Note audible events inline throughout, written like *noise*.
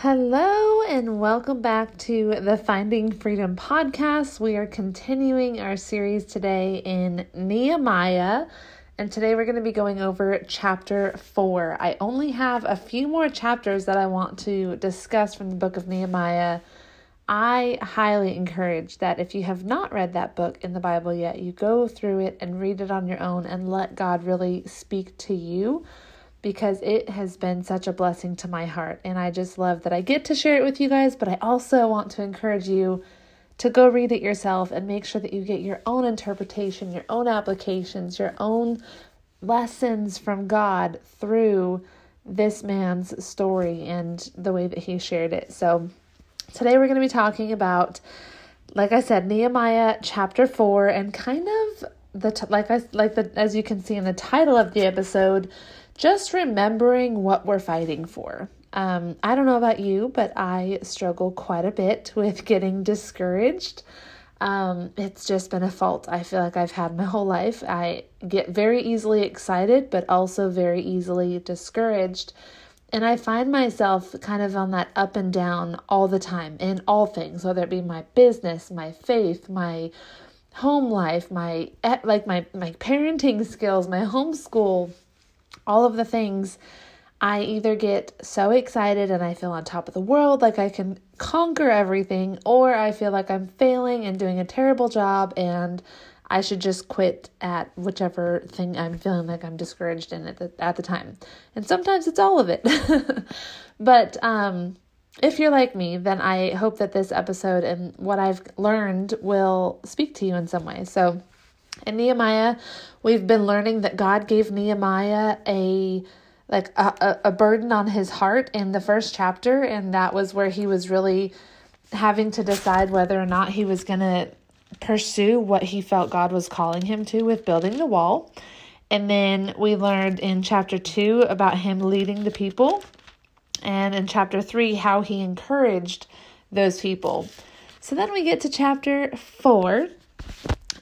Hello, and welcome back to the Finding Freedom podcast. We are continuing our series today in Nehemiah, and today we're going to be going over chapter four. I only have a few more chapters that I want to discuss from the book of Nehemiah. I highly encourage that if you have not read that book in the Bible yet, you go through it and read it on your own and let God really speak to you because it has been such a blessing to my heart. And I just love that I get to share it with you guys, but I also want to encourage you to go read it yourself and make sure that you get your own interpretation, your own applications, your own lessons from God through this man's story and the way that he shared it. So, today we're going to be talking about like I said Nehemiah chapter 4 and kind of the like I like the as you can see in the title of the episode just remembering what we're fighting for. Um, I don't know about you, but I struggle quite a bit *laughs* with getting discouraged. Um, it's just been a fault I feel like I've had my *laughs* whole life. I get very easily excited, but also very easily discouraged. And I find myself kind of on that up and down all the time in all things, whether it be my business, my faith, my home life, my like my my parenting *laughs* skills, my homeschool, all of the things, I either get so excited and I feel on top of the world, like I can conquer everything, or I feel like I'm failing and doing a terrible job and I should just quit at whichever thing I'm feeling like I'm discouraged in at the, at the time. And sometimes it's all of it. *laughs* but um, if you're like me, then I hope that this episode and what I've learned will speak to you in some way. So, in Nehemiah, we've been learning that God gave Nehemiah a like a, a burden on his heart in the first chapter, and that was where he was really having to decide whether or not he was going to pursue what he felt God was calling him to with building the wall. And then we learned in chapter 2 about him leading the people, and in chapter 3 how he encouraged those people. So then we get to chapter 4,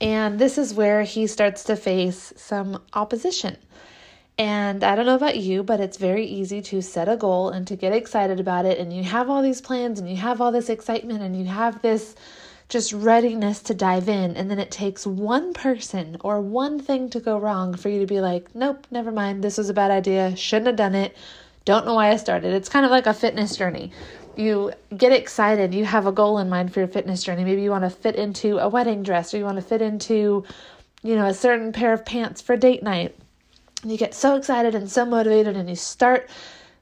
and this is where he starts to face some opposition. And I don't know about you, but it's very easy to set a goal and to get excited about it. And you have all these plans and you have all this excitement and you have this just readiness to dive in. And then it takes one person or one thing to go wrong for you to be like, nope, never mind. This was a bad idea. Shouldn't have done it. Don't know why I started. It's kind of like a fitness journey you get excited, you have a goal in mind for your fitness journey. Maybe you want to fit into a wedding dress or you want to fit into, you know, a certain pair of pants for date night. And you get so excited and so motivated and you start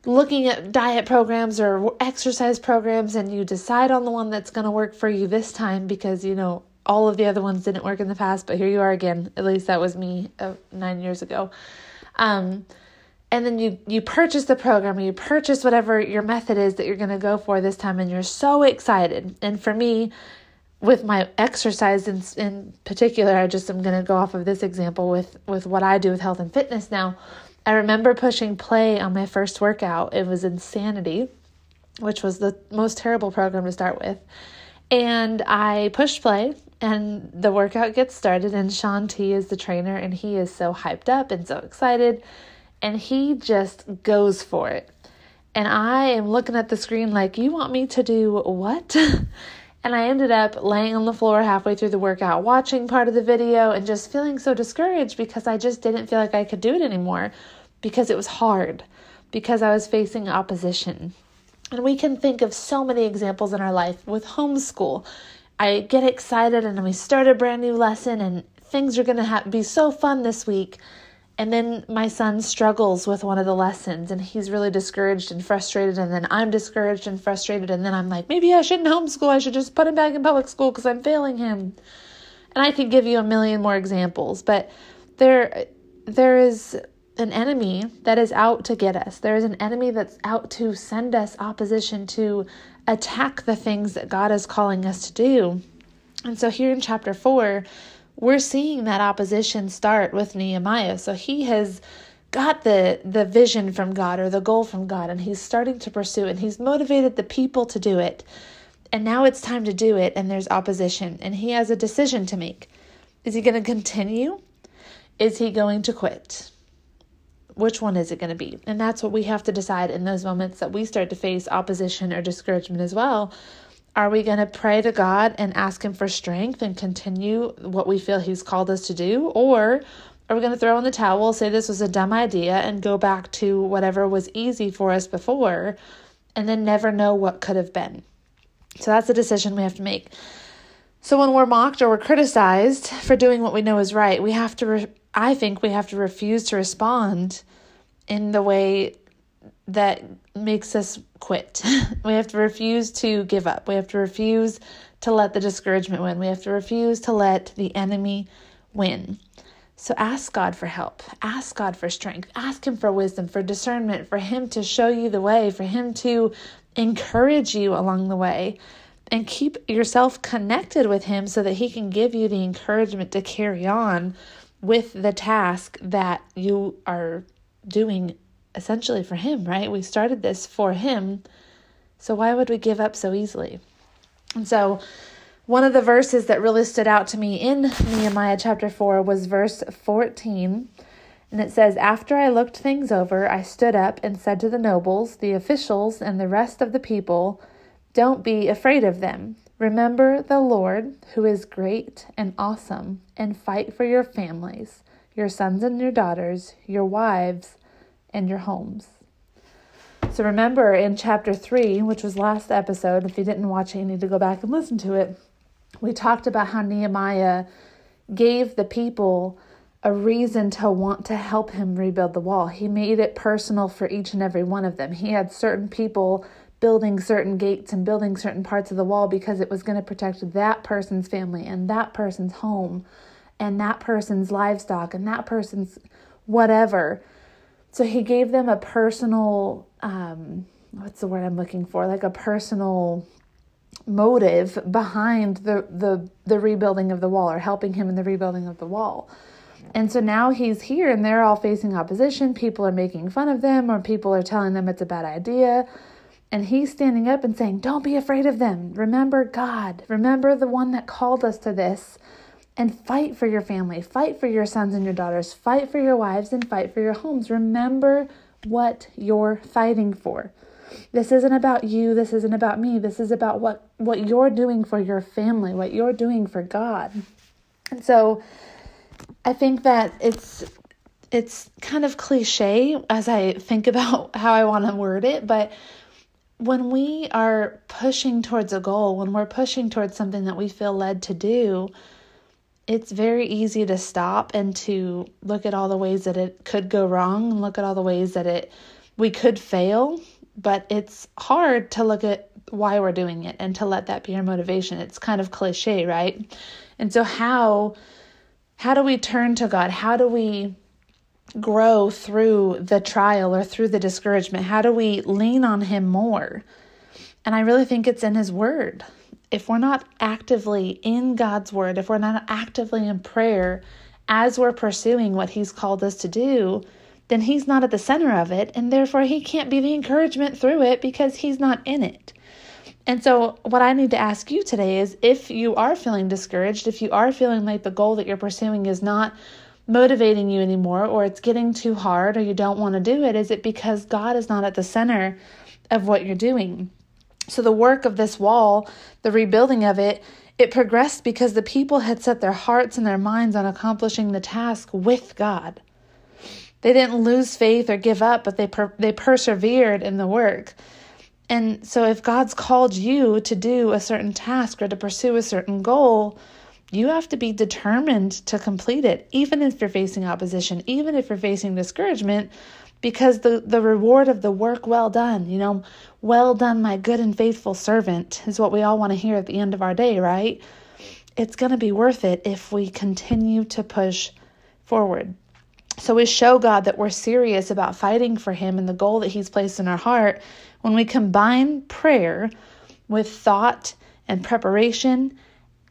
looking at diet programs or exercise programs and you decide on the one that's going to work for you this time because you know all of the other ones didn't work in the past, but here you are again. At least that was me uh, 9 years ago. Um and then you you purchase the program or you purchase whatever your method is that you're going to go for this time and you're so excited. And for me with my exercise in, in particular i just am going to go off of this example with with what i do with health and fitness now. I remember pushing play on my first workout. It was insanity which was the most terrible program to start with. And i pushed play and the workout gets started and Shaun T is the trainer and he is so hyped up and so excited and he just goes for it. And I am looking at the screen like, You want me to do what? *laughs* and I ended up laying on the floor halfway through the workout, watching part of the video, and just feeling so discouraged because I just didn't feel like I could do it anymore because it was hard, because I was facing opposition. And we can think of so many examples in our life with homeschool I get excited and we start a brand new lesson and things are going to ha- be so fun this week. And then my son struggles with one of the lessons and he's really discouraged and frustrated. And then I'm discouraged and frustrated. And then I'm like, maybe I shouldn't homeschool. I should just put him back in public school because I'm failing him. And I could give you a million more examples, but there, there is an enemy that is out to get us. There is an enemy that's out to send us opposition to attack the things that God is calling us to do. And so here in chapter 4, we're seeing that opposition start with Nehemiah. So he has got the the vision from God or the goal from God and he's starting to pursue it and he's motivated the people to do it. And now it's time to do it and there's opposition and he has a decision to make. Is he going to continue? Is he going to quit? Which one is it going to be? And that's what we have to decide in those moments that we start to face opposition or discouragement as well. Are we going to pray to God and ask Him for strength and continue what we feel He's called us to do? Or are we going to throw in the towel, say this was a dumb idea, and go back to whatever was easy for us before and then never know what could have been? So that's a decision we have to make. So when we're mocked or we're criticized for doing what we know is right, we have to, re- I think we have to refuse to respond in the way that makes us quit. *laughs* we have to refuse to give up. We have to refuse to let the discouragement win. We have to refuse to let the enemy win. So ask God for help. Ask God for strength. Ask Him for wisdom, for discernment, for Him to show you the way, for Him to encourage you along the way. And keep yourself connected with Him so that He can give you the encouragement to carry on with the task that you are doing essentially for Him, right? We started this for Him. So why would we give up so easily? And so, one of the verses that really stood out to me in Nehemiah chapter 4 was verse 14. And it says, After I looked things over, I stood up and said to the nobles, the officials, and the rest of the people, Don't be afraid of them. Remember the Lord, who is great and awesome, and fight for your families, your sons and your daughters, your wives, and your homes. So remember in chapter 3, which was last episode, if you didn't watch it, you need to go back and listen to it. We talked about how Nehemiah gave the people a reason to want to help him rebuild the wall. He made it personal for each and every one of them. He had certain people building certain gates and building certain parts of the wall because it was going to protect that person's family and that person's home and that person's livestock and that person's whatever. So he gave them a personal, um, what's the word I'm looking for? Like a personal motive behind the, the, the rebuilding of the wall or helping him in the rebuilding of the wall. And so now he's here and they're all facing opposition. People are making fun of them or people are telling them it's a bad idea. And he's standing up and saying, Don't be afraid of them. Remember God. Remember the one that called us to this and fight for your family, fight for your sons and your daughters, fight for your wives, and fight for your homes. Remember what you're fighting for. This isn't about you, this isn't about me. This is about what what you're doing for your family, what you're doing for God. And so I think that it's it's kind of cliche as I think about *laughs* how I want to word it, but when we are pushing towards a goal, when we're pushing towards something that we feel led to do, it's very easy to stop and to look at all the ways that it could go wrong and look at all the ways that it we could fail but it's hard to look at why we're doing it and to let that be our motivation. It's kind of cliche right? And so how how do we turn to god? How do we grow through the trial or through the discouragement? How do we lean on him more? And i really think it's in his word if we're not actively in God's word, if we're not actively in prayer as we're pursuing what He's called us to do, then He's not at the center of it, and therefore He can't be the encouragement through it because He's not in it. And so, what I need to ask you today is if you are feeling discouraged, if you are feeling like the goal that you're pursuing is not motivating you anymore, or it's getting too hard, or you don't want to do it, is it because God is not at the center of what you're doing? So, the work of this wall, the rebuilding of it, it progressed because the people had set their hearts and their minds on accomplishing the task with God. They didn't lose faith or give up, but they per- they persevered in the work. And so, if God's called you to do a certain task or to pursue a certain goal, you have to be determined to complete it, even if you're facing opposition, even if you're facing discouragement, because the, the reward of the work well done, you know, well done, my good and faithful servant, is what we all want to hear at the end of our day, right? It's going to be worth it if we continue to push forward. So we show God that we're serious about fighting for Him and the goal that He's placed in our heart when we combine prayer with thought and preparation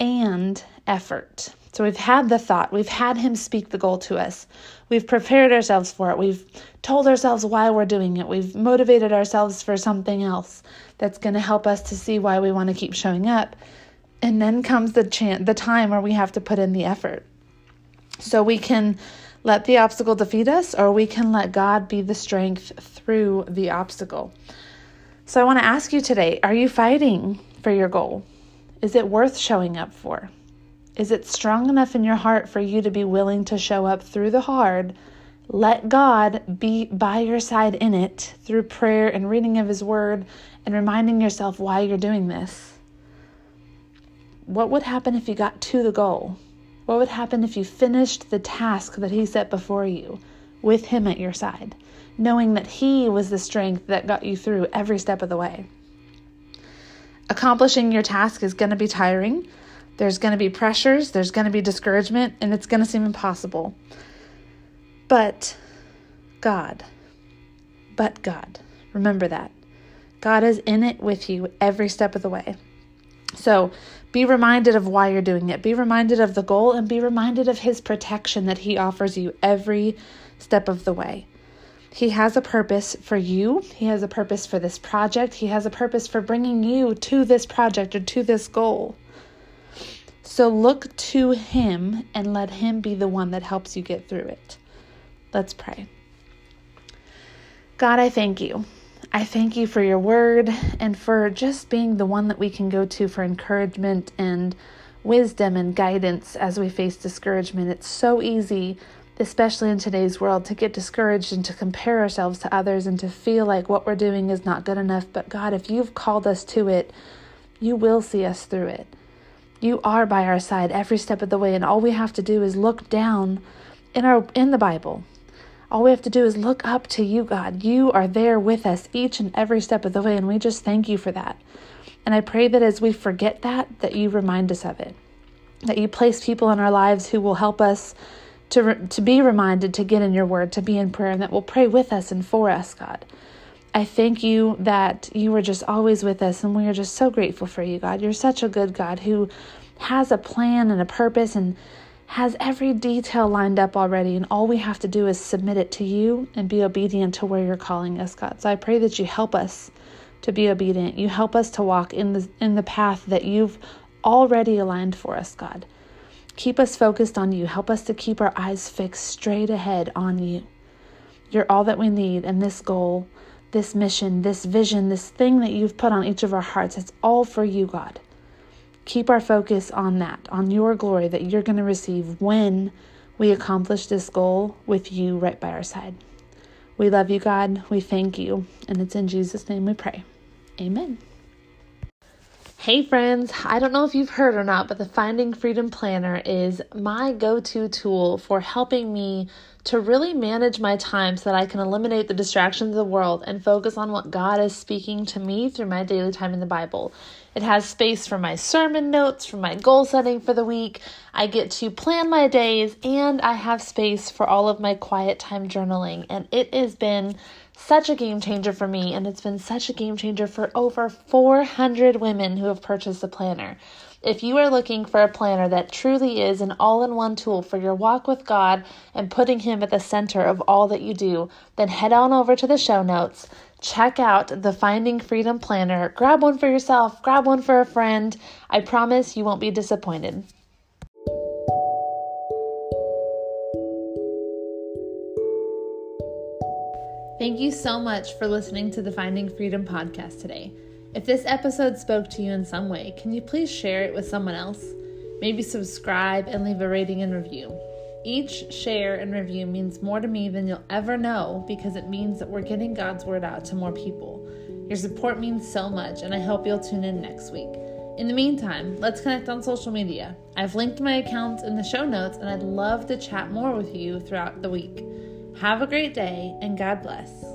and effort. So we've had the thought, we've had Him speak the goal to us, we've prepared ourselves for it, we've told ourselves why we're doing it, we've motivated ourselves for something else that's going to help us to see why we want to keep showing up. And then comes the chance, the time where we have to put in the effort. So we can let the obstacle defeat us, or we can let God be the strength through the obstacle. So I want to ask you today are you fighting for your goal? Is it worth showing up for? Is it strong enough in your heart for you to be willing to show up through the hard? Let God be by your side in it through prayer and reading of His Word and reminding yourself why you're doing this. What would happen if you got to the goal? What would happen if you finished the task that He set before you with Him at your side, knowing that He was the strength that got you through every step of the way? Accomplishing your task is going to be tiring there's going to be pressures, there's going to be discouragement, and it's going to seem impossible. But God, but God, remember that. God is in it with you every step of the way. So be reminded of why you're doing it. Be reminded of the goal and be reminded of His protection that He offers you every step of the way. He has a purpose for you. He has a purpose for this project. He has a purpose for bringing you to this project or to this goal. So look to Him and let Him be the one that helps you get through it. Let's pray. God, I thank you. I thank you for your word and for just being the one that we can go to for encouragement and wisdom and guidance as we face discouragement. It's so easy, especially in today's world, to get discouraged and to compare ourselves to others and to feel like what we're doing is not good enough. But God, if you've called us to it, you will see us through it. You are by our side every step of the way, and all we have to do is look down in our in the Bible. All we have to do is look up to you, God. You are there with us each and every step of the way, and we just thank you for that. And I pray that as we forget that, that you remind us of it. That you place people in our lives who will help us to, to be reminded to get in your word, to be in prayer, and that will pray with us and for us, God. I thank you that you are just always with us, and we are just so grateful for you, God. You're such a good God who has a plan and a purpose and has every detail lined up already, and all we have to do is submit it to you and be obedient to where you're calling us, God. So I pray that you help us to be obedient. You help us to walk in the in the path that you've already aligned for us, God. Keep us focused on you. Help us to keep our eyes fixed straight ahead on you. You're all that we need, and this goal this mission, this vision, this thing that you've put on each of our hearts. It's all for you, God. Keep our focus on that, on your glory that you're going to receive when we accomplish this goal with you right by our side. We love you, God. We thank you. And it's in Jesus' name we pray. Amen. Hey, friends. I don't know if you've heard or not, but the Finding Freedom Planner is my go to tool for helping me to really manage my time so that I can eliminate the distractions of the world and focus on what God is speaking to me through my daily time in the Bible. It has space for my sermon notes, for my goal setting for the week. I get to plan my days, and I have space for all of my quiet time journaling. And it has been such a game changer for me, and it's been such a game changer for over 400 women who have purchased the planner. If you are looking for a planner that truly is an all in one tool for your walk with God and putting Him at the center of all that you do, then head on over to the show notes. Check out the Finding Freedom Planner. Grab one for yourself, grab one for a friend. I promise you won't be disappointed. Thank you so much for listening to the Finding Freedom podcast today. If this episode spoke to you in some way, can you please share it with someone else? Maybe subscribe and leave a rating and review. Each share and review means more to me than you'll ever know because it means that we're getting God's word out to more people. Your support means so much, and I hope you'll tune in next week. In the meantime, let's connect on social media. I've linked my accounts in the show notes, and I'd love to chat more with you throughout the week. Have a great day, and God bless.